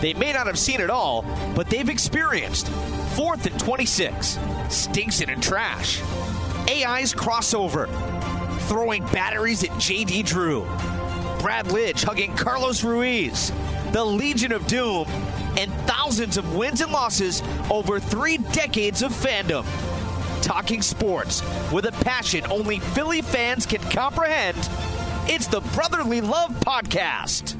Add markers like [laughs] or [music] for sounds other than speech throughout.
They may not have seen it all, but they've experienced. Fourth and 26. Stinks it in trash. AI's crossover. Throwing batteries at JD Drew. Brad Lidge hugging Carlos Ruiz. The Legion of Doom. And thousands of wins and losses over three decades of fandom. Talking sports with a passion only Philly fans can comprehend. It's the Brotherly Love Podcast.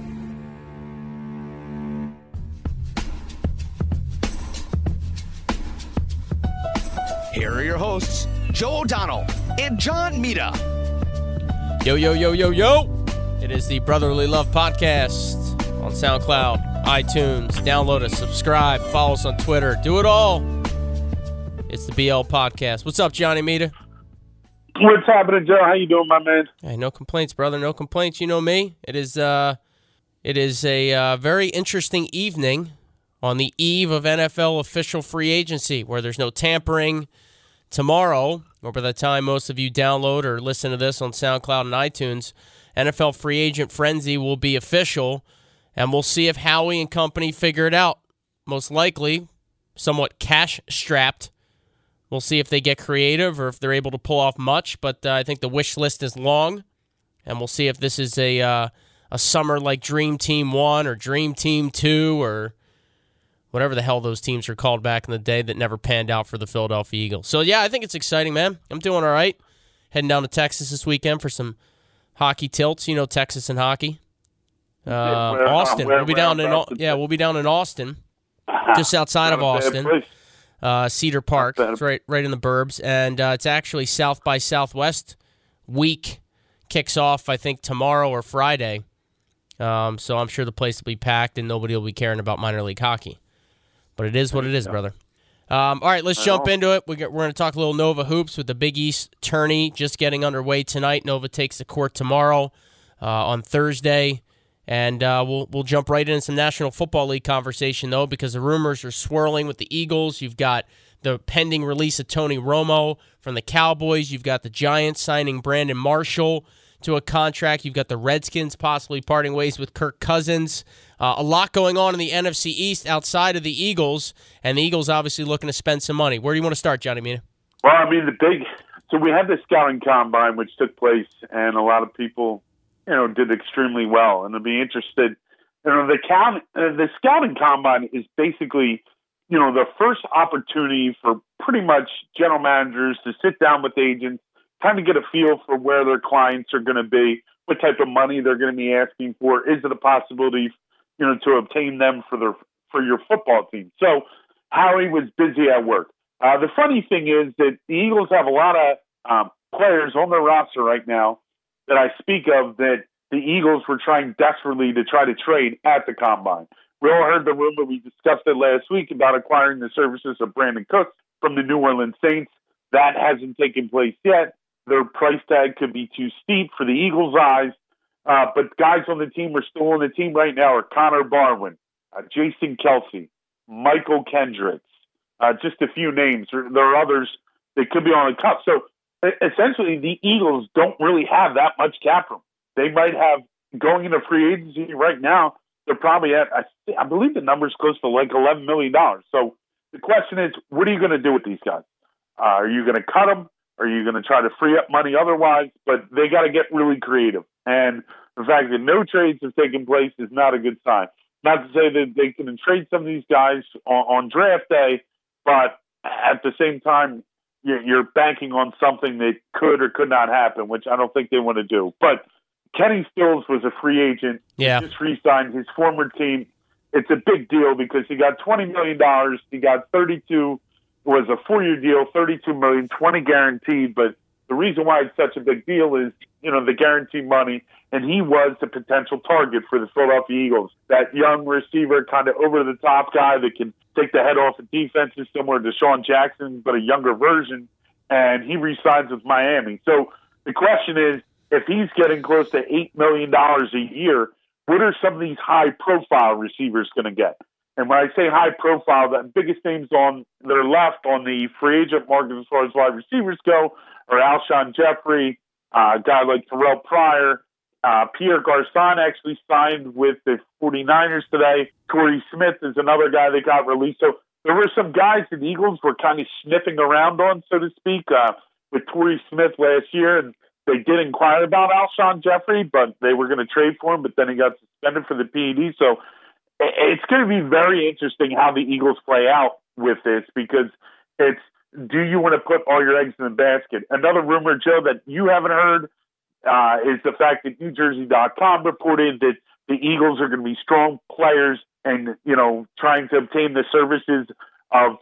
Here are your hosts, Joe O'Donnell and John Mita. Yo, yo, yo, yo, yo. It is the Brotherly Love Podcast on SoundCloud, iTunes. Download us, subscribe, follow us on Twitter. Do it all. It's the BL Podcast. What's up, Johnny Mita? What's happening, Joe? How you doing, my man? Hey, no complaints, brother. No complaints. You know me. It is uh it is a uh, very interesting evening on the eve of NFL official free agency where there's no tampering tomorrow, or by the time most of you download or listen to this on SoundCloud and iTunes, NFL free agent frenzy will be official, and we'll see if Howie and company figure it out. Most likely, somewhat cash strapped. We'll see if they get creative or if they're able to pull off much, but uh, I think the wish list is long, and we'll see if this is a uh, a summer like Dream Team One or Dream Team Two or whatever the hell those teams were called back in the day that never panned out for the Philadelphia Eagles. So yeah, I think it's exciting, man. I'm doing all right. Heading down to Texas this weekend for some hockey tilts. You know Texas and hockey. Uh, Where- Austin. where- we'll be down in yeah, we'll be down in Austin, [laughs] just outside of Not a bad Austin, uh, Cedar Park. It's right right in the burbs, and uh, it's actually South by Southwest week kicks off. I think tomorrow or Friday. Um, so I'm sure the place will be packed and nobody will be caring about minor league hockey. But it is what it is, brother. Um, all right, let's jump into it. We we're going to talk a little Nova hoops with the Big East tourney just getting underway tonight. Nova takes the court tomorrow uh, on Thursday, and uh, we'll we'll jump right into some National Football League conversation though because the rumors are swirling with the Eagles. You've got the pending release of Tony Romo from the Cowboys. You've got the Giants signing Brandon Marshall to a contract. You've got the Redskins possibly parting ways with Kirk Cousins. Uh, a lot going on in the NFC East outside of the Eagles, and the Eagles obviously looking to spend some money. Where do you want to start, Johnny Mina? Well, I mean, the big. So we had the scouting combine, which took place, and a lot of people, you know, did extremely well. And to be interested, you know, the count, uh, the scouting combine is basically, you know, the first opportunity for pretty much general managers to sit down with agents, kind of get a feel for where their clients are going to be, what type of money they're going to be asking for. Is it a possibility, you know, to obtain them for their for your football team? So Howie was busy at work. Uh, the funny thing is that the Eagles have a lot of um, players on their roster right now that I speak of that the Eagles were trying desperately to try to trade at the combine. We all heard the rumor. We discussed it last week about acquiring the services of Brandin Cooks from the New Orleans Saints. That hasn't taken place yet. Their price tag could be too steep for the Eagles' eyes. Uh, but guys on the team are still on the team right now are Connor Barwin, uh, Jason Kelce, Mychal Kendricks, uh, just a few names. There, there are others that could be on the cup. So essentially, the Eagles don't really have that much cap room. They might have going into free agency right now. They're probably at I, I believe the number's close to like eleven million dollars. So the question is, what are you going to do with these guys? Uh, are you going to cut them? Are you going to try to free up money otherwise? But they got to get really creative. And the fact that no trades have taken place is not a good sign. Not to say that they can trade some of these guys on, on draft day, but at the same time, you're banking on something that could or could not happen, which I don't think they want to do. But Kenny Stills was a free agent. Yeah. He just re signed his former team. It's a big deal because he got $20 million, he got 32 was a four-year deal, thirty-two million, twenty guaranteed. But the reason why it's such a big deal is, you know, the guaranteed money, and he was the potential target for the Philadelphia Eagles. That young receiver, kind of over-the-top guy that can take the head off of defenses, similar to Sean Jackson, but a younger version. And he re-signs with Miami. So the question is, if he's getting close to eight million dollars a year, what are some of these high-profile receivers going to get? And when I say high profile, the biggest names on are left on the free agent market as far as wide receivers go are Alshon Jeffery, uh, a guy like Terrelle Pryor, Uh, Pierre Garcon actually signed with the 49ers today. Torrey Smith is another guy that got released. So there were some guys that the Eagles were kind of sniffing around on, so to speak, uh, with Torrey Smith last year. And they did inquire about Alshon Jeffery, but they were going to trade for him, but then he got suspended for the PED. So it's going to be very interesting how the Eagles play out with this because it's do you want to put all your eggs in the basket? Another rumor, Joe, that you haven't heard uh, is the fact that NewJersey.com reported that the Eagles are going to be strong players and, you know, trying to obtain the services of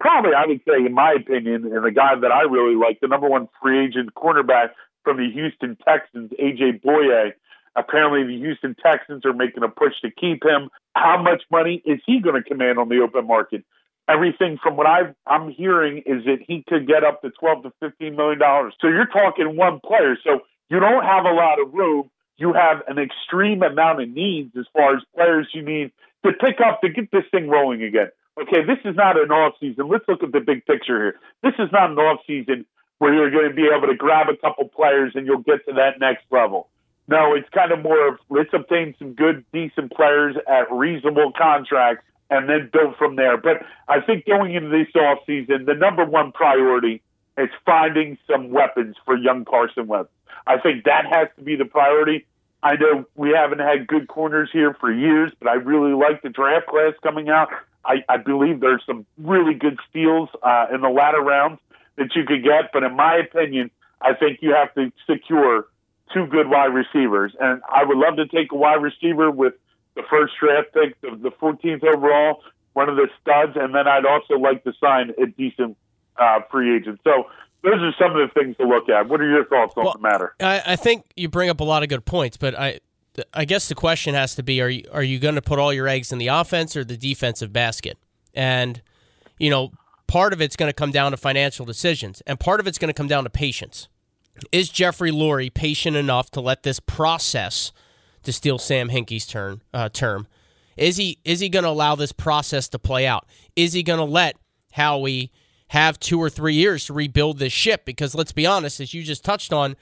probably, I would say, in my opinion, and the guy that I really like, the number one free agent cornerback from the Houston Texans, AJ Bouye. Apparently, the Houston Texans are making a push to keep him. How much money is he going to command on the open market? Everything from what i am hearing is that he could get up to 12 to 15 million dollars. So you're talking one player. So you don't have a lot of room. You have an extreme amount of needs as far as players you need to pick up to get this thing rolling again. Okay, this is not an off season. Let's look at the big picture here. This is not an off season where you're going to be able to grab a couple players and you'll get to that next level. No, it's kind of more of let's obtain some good, decent players at reasonable contracts and then build from there. But I think going into this off season, the number one priority is finding some weapons for young Carson Wentz. I think that has to be the priority. I know we haven't had good corners here for years, but I really like the draft class coming out. I, I believe there's some really good steals uh, in the latter rounds that you could get. But in my opinion, I think you have to secure two good wide receivers. And I would love to take a wide receiver with the first draft pick, the, the 14th overall, one of the studs. And then I'd also like to sign a decent uh, free agent. So those are some of the things to look at. What are your thoughts on well, the matter? I, I think you bring up a lot of good points, but I. I guess the question has to be: Are you are you going to put all your eggs in the offense or the defensive basket? And you know, part of it's going to come down to financial decisions, and part of it's going to come down to patience. Is Jeffrey Lurie patient enough to let this process, to steal Sam Hinkie's turn uh, term, is he is he going to allow this process to play out? Is he going to let Howie have two or three years to rebuild this ship? Because let's be honest, as you just touched on,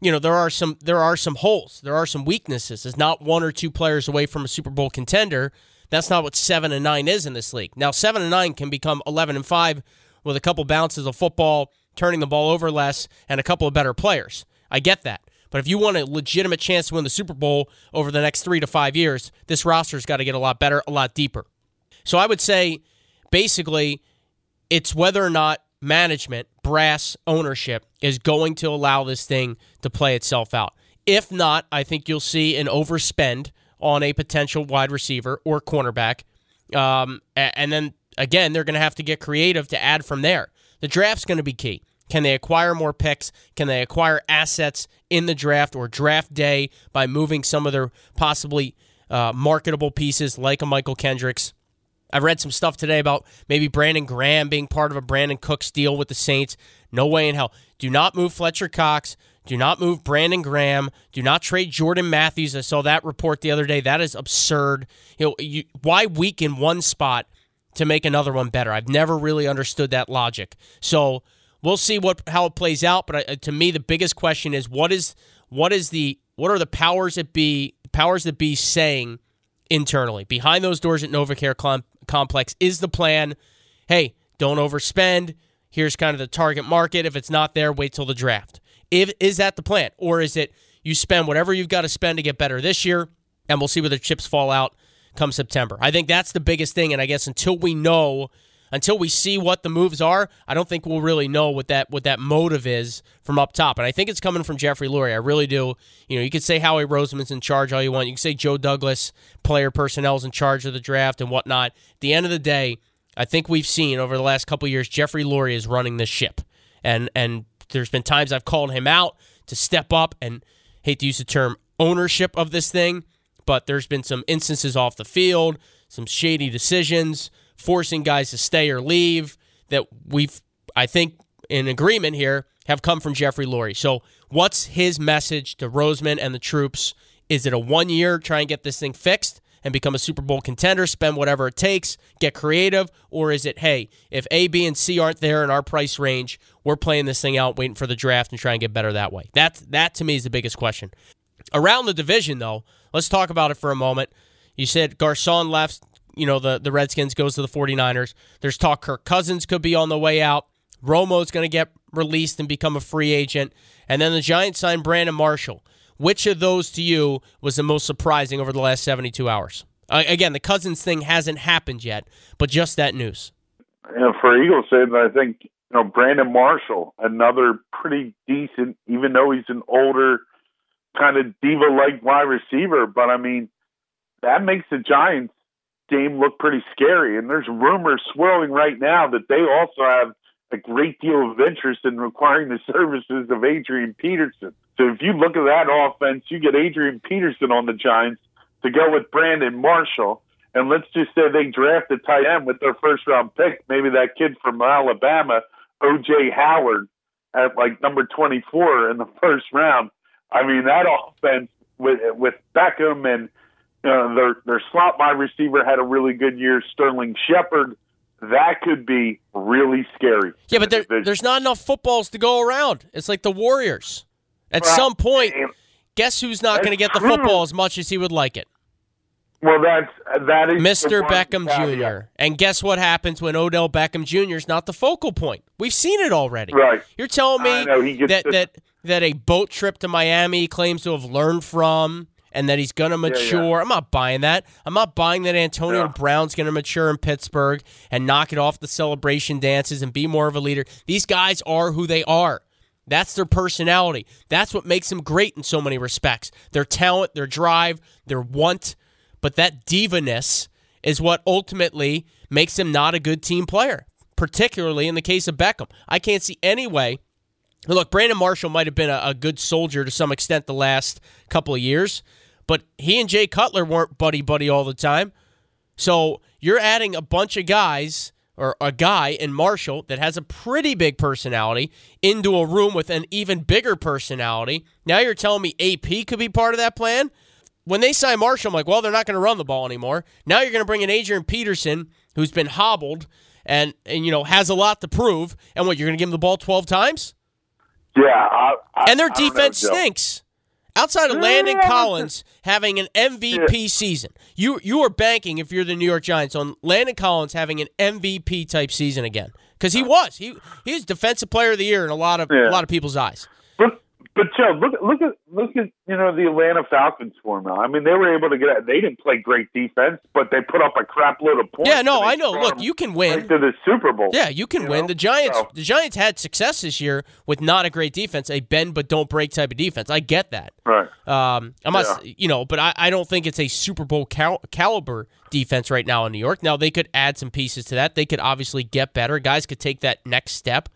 you know there are some there are some holes, there are some weaknesses. It's not one or two players away from a Super Bowl contender. That's not what seven and nine is in this league. Now, seven and nine can become eleven and five with a couple bounces of football, turning the ball over less, and a couple of better players. I get that. But if you want a legitimate chance to win the Super Bowl over the next three to five years, this roster's got to get a lot better, a lot deeper. So I would say basically it's whether or not management, brass ownership is going to allow this thing to play itself out. If not, I think you'll see an overspend on a potential wide receiver or cornerback. Um, and then again, they're going to have to get creative to add from there. The draft's going to be key. Can they acquire more picks? Can they acquire assets in the draft or draft day by moving some of their possibly uh, marketable pieces like a Mychal Kendricks? I've read some stuff today about maybe Brandon Graham being part of a Brandin Cooks deal with the Saints. No way in hell. Do not move Fletcher Cox. Do not move Brandon Graham. Do not trade Jordan Matthews. I saw that report the other day. That is absurd. You know, you, why weaken one spot to make another one better? I've never really understood that logic. So we'll see what how it plays out. But uh, to me, the biggest question is what is what is the what are the powers that be powers that be saying internally behind those doors at NovaCare Com- Complex? Is the plan? Hey, don't overspend. Here's kind of the target market. If it's not there, wait till the draft. If, is that the plan? Or is it you spend whatever you've got to spend to get better this year, and we'll see where the chips fall out come September? I think that's the biggest thing. And I guess until we know, until we see what the moves are, I don't think we'll really know what that what that motive is from up top. And I think it's coming from Jeffrey Lurie. I really do. You know, you could say Howie Roseman's in charge all you want. You can say Joe Douglas, player personnel's in charge of the draft and whatnot. At the end of the day, I think we've seen over the last couple years, Jeffrey Lurie is running this ship. And and there's been times I've called him out to step up and hate to use the term ownership of this thing, but there's been some instances off the field, some shady decisions, forcing guys to stay or leave that we've, I think, in agreement here, have come from Jeffrey Lurie. So, what's his message to Roseman and the troops? Is it a one year try and get this thing fixed? and become a Super Bowl contender, spend whatever it takes, get creative? Or is it, hey, if A, B, and C aren't there in our price range, we're playing this thing out, waiting for the draft and trying to get better that way? That's, that to me is the biggest question. Around the division, though, let's talk about it for a moment. You said Garcon left, you know, the, the Redskins goes to the 49ers. There's talk Kirk Cousins could be on the way out. Romo's going to get released and become a free agent. And then the Giants signed Brandon Marshall. Which of those to you was the most surprising over the last 72 hours? Uh, again, the Cousins thing hasn't happened yet, but just that news. Know, for Eagles fans, I think you know Brandon Marshall, another pretty decent, even though he's an older, kind of diva-like wide receiver. But I mean, that makes the Giants game look pretty scary. And there's rumors swirling right now that they also have a great deal of interest in requiring the [laughs] services of Adrian Peterson. So if you look at that offense, you get Adrian Peterson on the Giants to go with Brandon Marshall. And let's just say they draft a tight end with their first round pick, maybe that kid from Alabama, OJ Howard, at like number 24 in the [laughs] first round. I mean, that offense with with Beckham and uh, their their slot wide receiver had a really good year. Sterling Shepard, that could be really scary. Yeah, but there, there's not enough footballs to go around. It's like the Warriors. At well, some point, guess who's not going to get the football as much as he would like it? Well, that's that is Mr. Beckham Jr. And guess what happens when Odell Beckham Jr. is not the focal point? We've seen it already. Right. You're telling me that that that a boat trip to Miami claims to have learned from and that he's going to mature. Yeah, yeah. I'm not buying that. I'm not buying that Antonio yeah. Brown's going to mature in Pittsburgh and knock it off the celebration dances and be more of a leader. These guys are who they are. That's their personality. That's what makes them great in so many respects. Their talent, their drive, their want, but that divaness is what ultimately makes him not a good team player, particularly in the case of Beckham. I can't see any way. Look, Brandon Marshall might have been a, a good soldier to some extent the last couple of years, but he and Jay Cutler weren't buddy buddy all the time. So you're adding a bunch of guys or a guy in Marshall that has a pretty big personality into a room with an even bigger personality. Now you're telling me AP could be part of that plan? when they sign Marshall, I'm like, well, they're not going to run the ball anymore. Now you're going to bring in Adrian Peterson, who's been hobbled and, and you know has a lot to prove. And what you're going to give him the ball 12 times? Yeah, I, I, and their defense know, stinks. Outside of Landon Collins having an MVP yeah. season, you you are banking if you're the New York Giants on Landon Collins having an MVP type season again because he was he he was defensive player of the year in a lot of yeah. a lot of people's eyes. But Joe, look look at look at you know the Atlanta Falcons formula. I mean, they were able to get. They didn't play great defense, but they put up a crap load of points. Yeah, no, I know. Look, you can win right to the Super Bowl. Yeah, you can you win. Know? The Giants, so. the Giants had success this year with not a great defense, a bend but don't break type of defense. I get that. Right. Um, I'm not, yeah. you know, but I, I don't think it's a Super Bowl cal- caliber defense right now in New York. Now they could add some pieces to that. They could obviously get better. Guys could take that next step.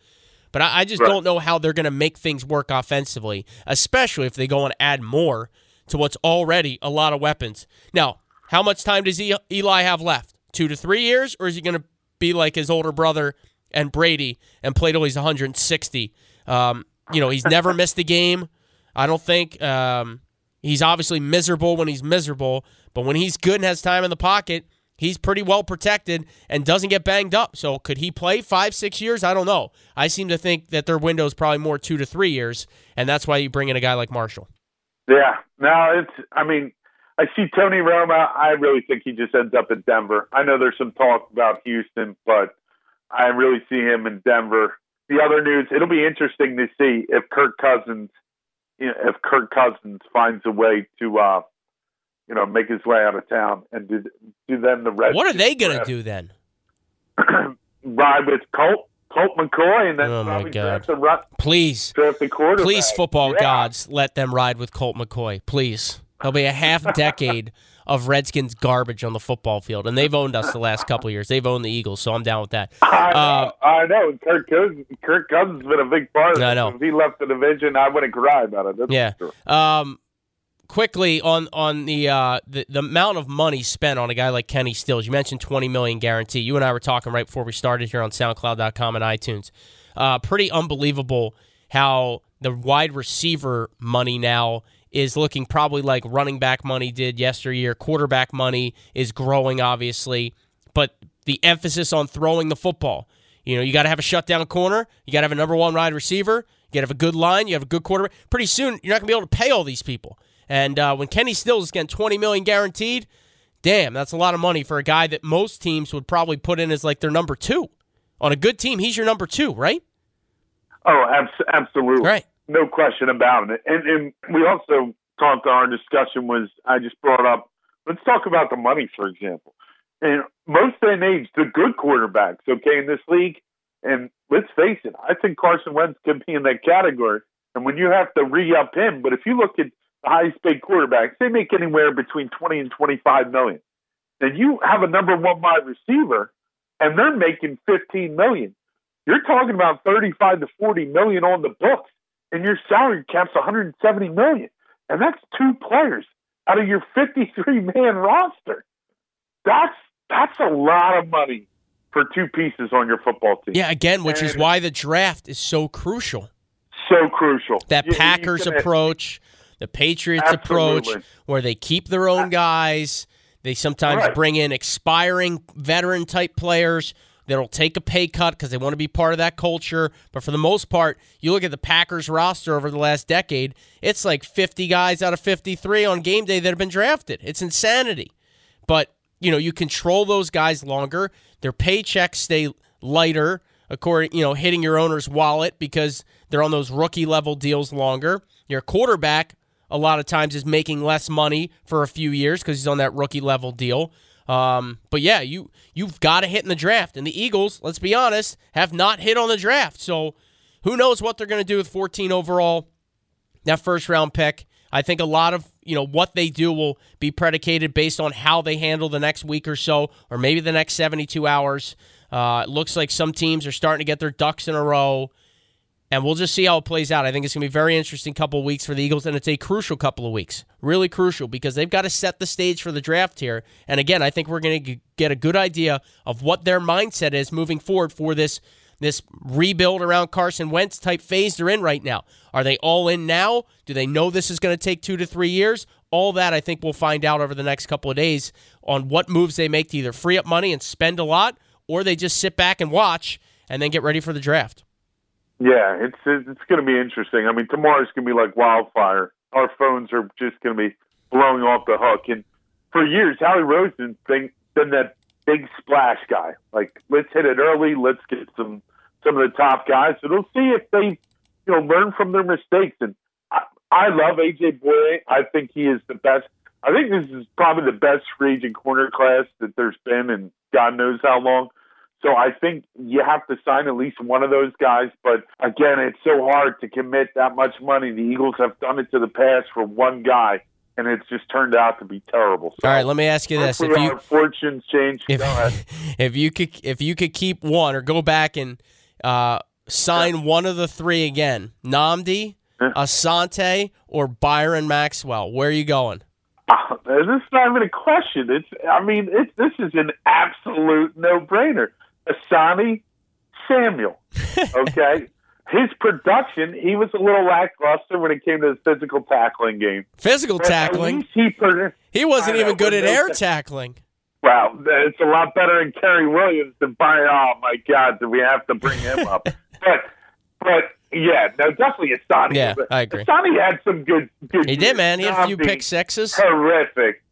But I, I just right. don't know how they're going to make things work offensively, especially if they go and add more to what's already a lot of weapons. Now, how much time does Eli have left? Two to three years, or is he going to be like his older brother and Brady and play till he's 160? Um, you know, he's never [laughs] missed a game. I don't think um, he's obviously miserable when he's miserable, but when he's good and has time in the pocket, he's pretty well protected and doesn't get banged up. So could he play five, six years? I don't know. I seem to think that their window is probably more two to three years, and that's why you bring in a guy like Marshall. Yeah. No, it's. I mean, I see Tony Romo. I really think he just ends up in Denver. I know there's some talk about Houston, but I really see him in Denver. The other news, it'll be interesting to see if Kirk Cousins, you know, if Kirk Cousins finds a way to uh, you know, make his way out of town and do, do then the rest. What are they going to do then? [clears throat] Ride with Colt, Colt McCoy, and then oh my God. Run, please, please, football yeah. gods, let them ride with Colt McCoy, please. There'll be a half decade of Redskins garbage on the football field, and they've owned us the last couple years. They've owned the Eagles, so I'm down with that. I know. Uh, I know. Kirk Cousins, Kirk Cousins has been a big part of it. I know. If he left the division, I wouldn't cry about it. That's yeah. Um, quickly on on the, uh, the the amount of money spent on a guy like Kenny Stills. You mentioned twenty million guarantee. You and I were talking right before we started here on SoundCloud.com and iTunes. Uh, pretty unbelievable how the wide receiver money now is looking probably like running back money did yesteryear. Quarterback money is growing, obviously, but the emphasis on throwing the football. You know, you got to have a shutdown corner. You got to have a number one wide receiver. You got to have a good line. You have a good quarterback. Pretty soon, you're not going to be able to pay all these people. And uh, when Kenny Stills is getting 20 million guaranteed, damn, that's a lot of money for a guy that most teams would probably put in as like their number two. On a good team, he's your number two, right? Oh, abs- absolutely. Right. No question about it. And, and we also talked, our discussion was, I just brought up, let's talk about the money, for example. And most age, the good quarterbacks, okay, in this league, and let's face it, I think Carson Wentz could be in that category. And when you have to re up him, but if you look at the highest paid quarterbacks, they make anywhere between 20 and 25 million. Then you have a number one wide receiver and they're making 15 million. You're talking about 35 to 40 million on the books and your salary cap's 170 million. And that's two players out of your 53 man roster. That's that's a lot of money for two pieces on your football team. Yeah, again, which and is why the draft is so crucial. So crucial. That you, Packers approach, the Patriots Absolutely. approach, where they keep their own uh, guys. They sometimes right. bring in expiring veteran type players that'll take a pay cut because they want to be part of that culture. But for the most part, you look at the Packers roster over the last decade, it's like 50 guys out of 53 on game day that have been drafted. It's insanity. But, you know, you control those guys longer, their paychecks stay lighter, according, you know, hitting your owner's wallet because they're on those rookie level deals longer. Your quarterback a lot of times is making less money for a few years because he's on that rookie level deal. Um, but yeah, you you've got to hit in the draft, and the Eagles, let's be honest, have not hit on the draft. So who knows what they're going to do with 14 overall, that first round pick. I think a lot of you know what they do will be predicated based on how they handle the next week or so, or maybe the next 72 hours. Uh, it looks like some teams are starting to get their ducks in a row and we'll just see how it plays out. I think it's going to be very interesting couple of weeks for the Eagles, and it's a crucial couple of weeks, really crucial because they've got to set the stage for the draft here. And again, I think we're going to get a good idea of what their mindset is moving forward for this this rebuild around Carson Wentz type phase they're in right now. Are they all in now? Do they know this is going to take two to three years? All that I think we'll find out over the next couple of days on what moves they make to either free up money and spend a lot, or they just sit back and watch and then get ready for the draft. Yeah, it's it's going to be interesting. I mean, tomorrow's going to be like wildfire. Our phones are just going to be blowing off the hook. And for years, Howie Roseman's been, been that big splash guy. Like, let's hit it early. Let's get some some of the top guys. So they'll see if they, you know, learn from their mistakes. And I, I love AJ Bouye. I think he is the best. I think this is probably the best free agent corner class that there's been in God knows how long. So I think you have to sign at least one of those guys. But again, it's so hard to commit that much money. The Eagles have done it to the past for one guy, and it's just turned out to be terrible. So All right, let me ask you this: If you fortunes change, if, [laughs] if you could, if you could keep one or go back and uh, sign yeah. one of the three again, Nnamdi, Asante, or Byron Maxwell, where are you going? Uh, this is not even a question. It's, I mean, it's this is an absolute no-brainer. Asante Samuel. [laughs] Okay. His production, he was a little lackluster when it came to the physical tackling game. Physical but tackling? He, he wasn't even good at air tackling. Wow, it's a lot better than Cary Williams than Byron. Oh my God, do we have to bring him up? [laughs] but, but yeah, no, definitely Asani. Yeah, I agree. Asani had some good. good he did, man. He had a few pick sixes. Horrific.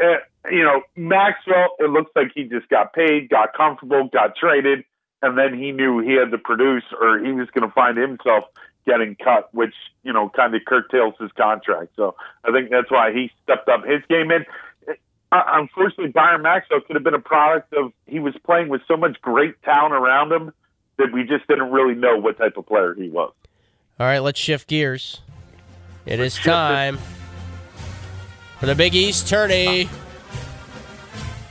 Uh, you know, Maxwell, it looks like he just got paid, got comfortable, got traded, and then he knew he had to produce or he was going to find himself getting cut, which, you know, kind of curtails his contract. So I think that's why he stepped up his game. And uh, unfortunately, Byron Maxwell could have been a product of he was playing with so much great talent around him that we just didn't really know what type of player he was. All right, let's shift gears. It is time for the Big East tourney.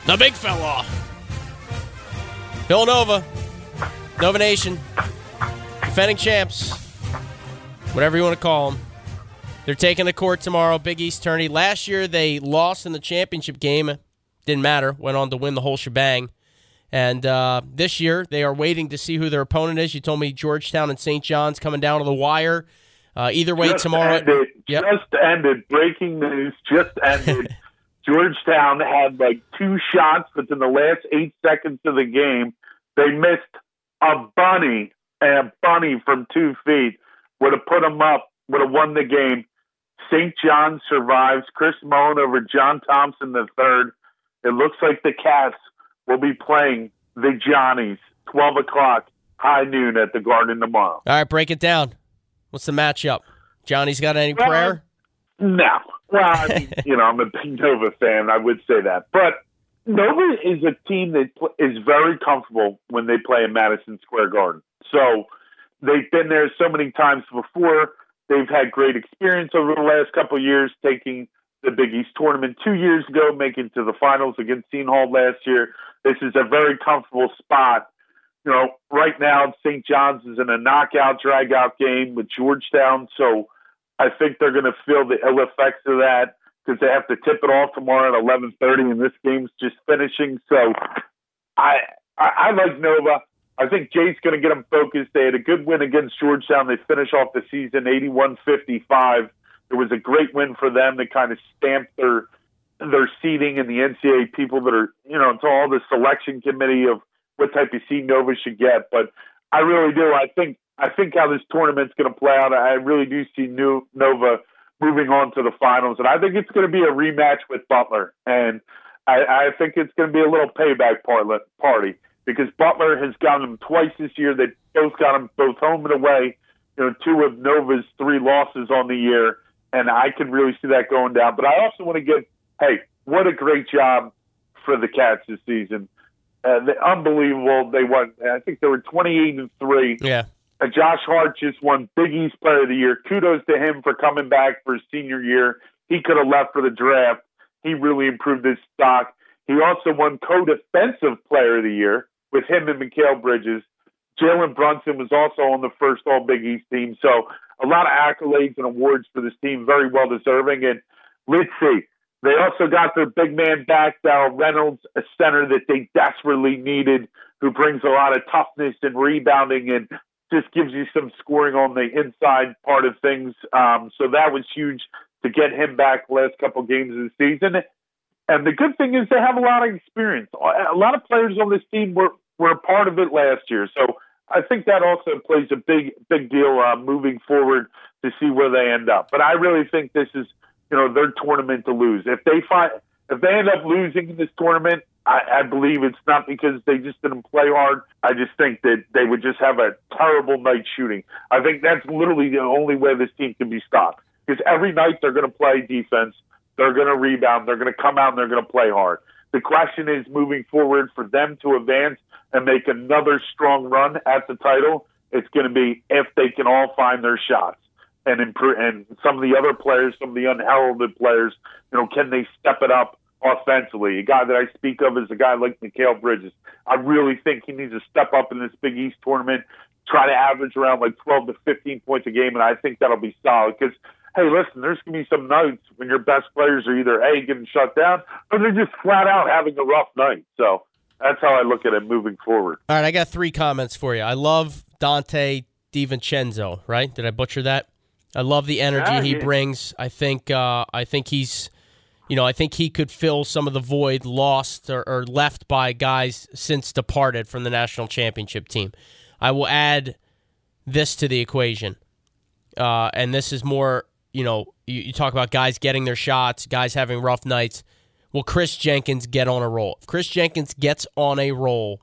The big fella. Villanova. Nova Nation. Defending champs. Whatever you want to call them. They're taking the court tomorrow. Big East tourney. Last year they lost in the championship game. Didn't matter. Went on to win the whole shebang. And uh, this year they are waiting to see who their opponent is. You told me Georgetown and St. John's coming down to the wire. Uh, either way, just tomorrow. Ended, yep. Just ended. Breaking news. Just ended. [laughs] Georgetown had like two shots within the last eight seconds of the game. They missed a bunny, and a bunny from two feet would have put them up, would have won the game. St. John survives. Chris Mullin over John Thompson the third. It looks like the Cats will be playing the Johnnies 12 o'clock high noon at the Garden tomorrow. All right, break it down. What's the matchup? Johnny's got any prayer? No. Well, I mean, [laughs] you know, I'm a big Nova fan. I would say that. But Nova is a team that is very comfortable when they play in Madison Square Garden. So they've been there so many times before. They've had great experience over the last couple of years taking the Big East tournament two years ago, making to the finals against Seton Hall last year. This is a very comfortable spot. You know, right now St. John's is in a knockout dragout game with Georgetown, so I think they're going to feel the ill effects of that because they have to tip it off tomorrow at 11:30, and this game's just finishing. So, I I, I like Nova. I think Jay's going to get them focused. They had a good win against Georgetown. They finish off the season 81-55. It was a great win for them to kind of stamp their their seeding and the NCAA people that are, you know, to all the selection committee of what type of seed Nova should get. But I really do. I think I think how this tournament's going to play out. I really do see New Nova moving on to the finals, and I think it's going to be a rematch with Butler, and I, I think it's going to be a little payback party because Butler has gotten them twice this year. They both got them both home and away. You know, two of Nova's three losses on the year, and I can really see that going down. But I also want to give, hey, what a great job for the Cats this season. Uh, unbelievable. They won. I think they were twenty-eight and three. Yeah. Uh, Josh Hart just won Big East Player of the Year. Kudos to him for coming back for his senior year. He could have left for the draft. He really improved his stock. He also won Co-Defensive Player of the Year with him and Mikal Bridges. Jalen Brunson was also on the first All Big East team. So a lot of accolades and awards for this team, very well deserving. And let's see, they also got their big man back, Darryl Reynolds, a center that they desperately needed, who brings a lot of toughness and rebounding and just gives you some scoring on the inside part of things. Um, so that was huge to get him back last couple games of the season. And the good thing is they have a lot of experience. A lot of players on this team were were a part of it last year. So I think that also plays a big big deal uh, moving forward to see where they end up. But I really think this is you know their tournament to lose. If they find if they end up losing in this tournament, I, I believe it's not because they just didn't play hard. I just think that they would just have a terrible night shooting. I think that's literally the only way this team can be stopped. Because every night they're going to play defense, they're going to rebound, they're going to come out and they're going to play hard. The question is moving forward for them to advance and make another strong run at the title. It's going to be if they can all find their shots and improve. And some of the other players, some of the unheralded players, you know, can they step it up offensively. A guy that I speak of is a guy like Mikal Bridges. I really think he needs to step up in this Big East tournament, try to average around like 12 to 15 points a game, and I think that'll be solid because. Hey, listen, there's going to be some nights when your best players are either A, getting shut down, or they're just flat out having a rough night. So that's how I look at it moving forward. All right, I got three comments for you. I love Donte DiVincenzo, right? Did I butcher that? I love the energy yeah, he brings. I think uh, I think he's you know, I think he could fill some of the void lost or, or, left by guys since departed from the national championship team. I will add this to the equation, uh, and this is more, you know, you, you, talk about guys getting their shots, guys having rough nights. Will Chris Jenkins get on a roll? If Chris Jenkins gets on a roll,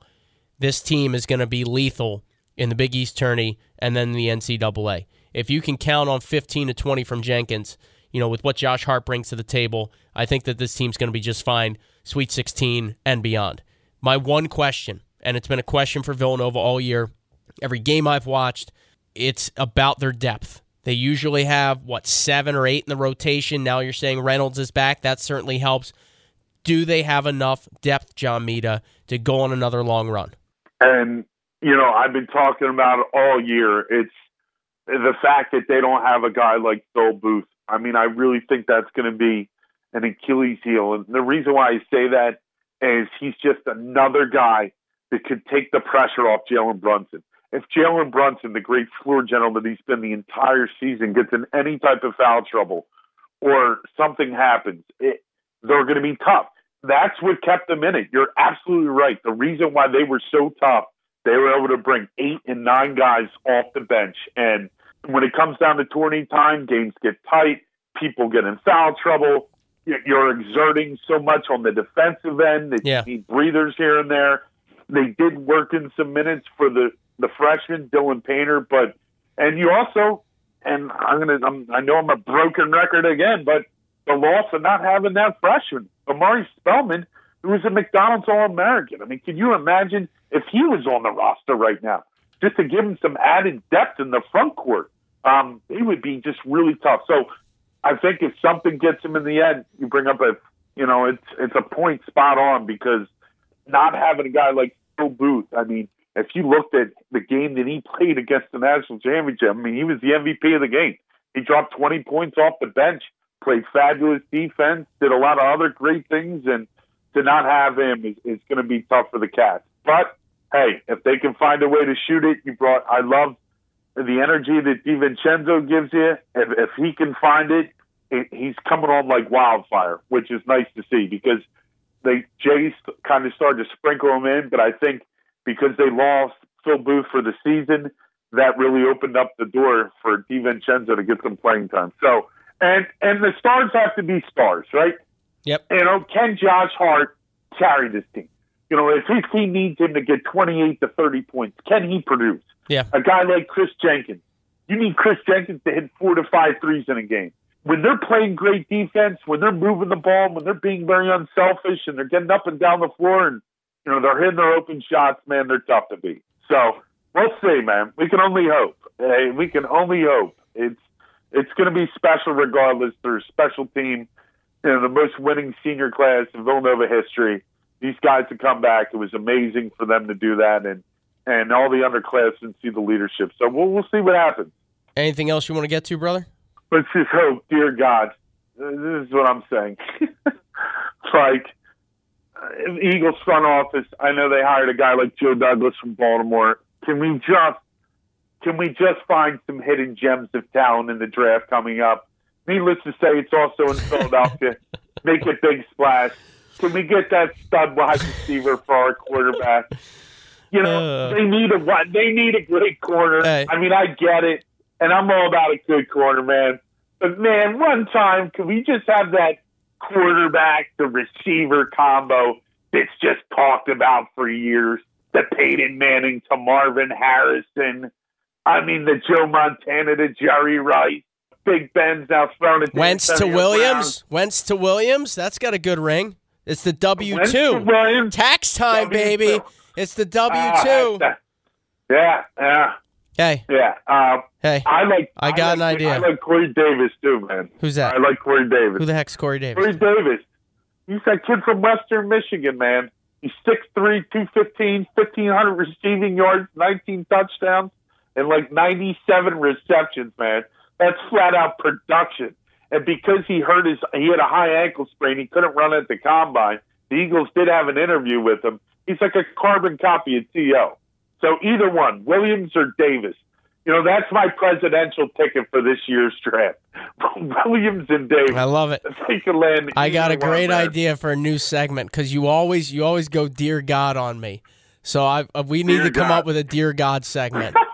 this team is going to be lethal in the Big East tourney and then the NCAA. If you can count on 15 to 20 from Jenkins – you know, with what Josh Hart brings to the table, I think that this team's going to be just fine, Sweet 16 and beyond. My one question, and it's been a question for Villanova all year, every game I've watched, it's about their depth. They usually have, what, seven or eight in the rotation. Now you're saying Reynolds is back. That certainly helps. Do they have enough depth, John Mita, to go on another long run? And, you know, I've been talking about it all year. It's the fact that they don't have a guy like Phil Booth I mean, I really think that's going to be an Achilles heel. And the reason why I say that is he's just another guy that could take the pressure off Jalen Brunson. If Jalen Brunson, the great floor general that he's been the entire season, gets in any type of foul trouble or something happens, it, they're going to be tough. That's what kept them in it. You're absolutely right. The reason why they were so tough, they were able to bring eight and nine guys off the bench and when it comes down to tourney time, games get tight. people get in foul trouble. You're- exerting so much on the defensive end that Yeah. you need breathers here and there. They did work in some minutes for the the freshman Dylan Painter, but and you also and I'm gonna I'm, I know I'm a broken record again, but the loss of not having that freshman, Omari Spellman, who was a McDonald's All American. I mean, can you imagine if he was on the roster right now, just to give him some added depth in the front court? Um, he would be just really tough. So I think if something gets him in the end, you bring up a you know it's it's a point spot on because not having a guy like Phil Booth. I mean, if you looked at the game that he played against the national championship, I mean, he was the MVP of the game. He dropped 20 points off the bench, played fabulous defense, did a lot of other great things, and to not have him is, is going to be tough for the Cats. But hey, if they can find a way to shoot it, you brought. I love the energy that DiVincenzo gives you. If, if he can find it, it, he's coming on like wildfire, which is nice to see because they Jays kind of started to sprinkle him in, but I think because they lost Phil Booth for the season, that really opened up the door for DiVincenzo to get some playing time. So, and and the stars have to be stars, right? Yep. You oh, know, can Josh Hart carry this team? You know, if his team needs him to get 28 to 30 points, can he produce? Yeah. A guy like Chris Jenkins, you need Chris Jenkins to hit four to five threes in a game. When they're playing great defense, when they're moving the ball, when they're being very unselfish and they're getting up and down the floor and, you know, they're hitting their open shots, man, they're tough to beat. So we'll see, man. We can only hope. Hey, we can only hope. It's it's going to be special regardless. They're a special team. You know, the most winning senior class in Villanova history. These guys to come back, it was amazing for them to do that, and and all the underclassmen see the leadership. So we'll we'll see what happens. Anything else you want to get to, brother? Let's just hope, dear God. This is what I'm saying. [laughs] like uh, Eagles front office, I know they hired a guy like Joe Douglas from Baltimore. Can we just can we just find some hidden gems of talent in the draft coming up? Needless to say, it's also in [laughs] Philadelphia. Make a big splash. Can we get that stud wide receiver for our quarterback? You know, Uh. they need a? They need a great corner. Hey. I mean, I get it, and I'm all about a good corner, man. But man, one time, can we just have that quarterback to receiver combo that's just talked about for years? The Peyton Manning to Marvin Harrison. I mean, the Joe Montana to Jerry Rice. Big Ben's now thrown it. Wentz to Williams. Wentz to Williams. That's got a good ring. It's the W Brown. Wentz to two. Tax time, W2. baby. It's the W Ah, two. yeah, yeah, Hey, yeah. Uh, hey. I like. I got an like, idea. I like Corey Davis too, man. Who's that? I like Corey Davis. Who the heck's Corey Davis? Corey Davis. He's that kid from Western Michigan, man. He's 6'3", 215, 1,500 receiving yards, 19 touchdowns, and like 97 receptions, man. That's flat out production. And because he hurt his, he had a high ankle sprain, he couldn't run at the combine. The Eagles did have an interview with him. He's like a carbon copy of T.O. So either one, Williams or Davis. You know, that's my presidential ticket for this year's draft. [laughs] Williams and Davis. I love it. If [laughs] they could land I got a great man. idea for a new segment because you always you always go dear God on me. So I uh, we need Dear to come God. up with a dear God segment. [laughs]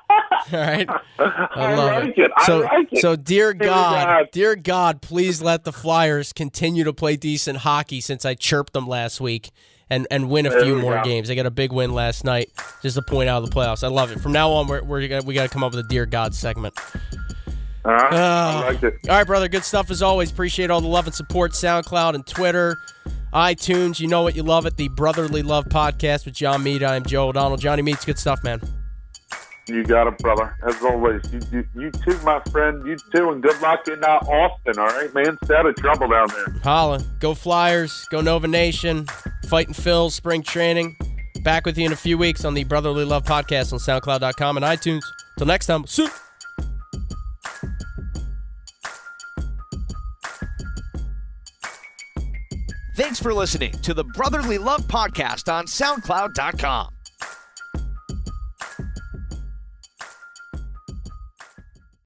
All right. [laughs] I I love like it. I So, like it. so dear God, God. dear God, please let the Flyers continue to play decent hockey since I chirped them last week and, and win a There few more go. games. They got a big win last night, just to point out of the playoffs. I love it. From now on, we're, we're gonna, we got to come up with a dear God segment. Uh, it. All right, brother. Good stuff as always. Appreciate all the love and support. SoundCloud and Twitter, iTunes. You know what you love it. The Brotherly Love Podcast with John Mead. I'm Joe O'Donnell. Johnny Meats. Good stuff, man. You got it, brother. As always, you, you, you too, my friend. You too, and good luck in uh, Austin. All right, man. Stay out of trouble down there. Holla. Go Flyers. Go Nova Nation. Fighting Phil. Spring training. Back with you in a few weeks on the Brotherly Love Podcast on SoundCloud.com and iTunes. Till next time. See. Thanks for listening to the Brotherly Love Podcast on SoundCloud.com.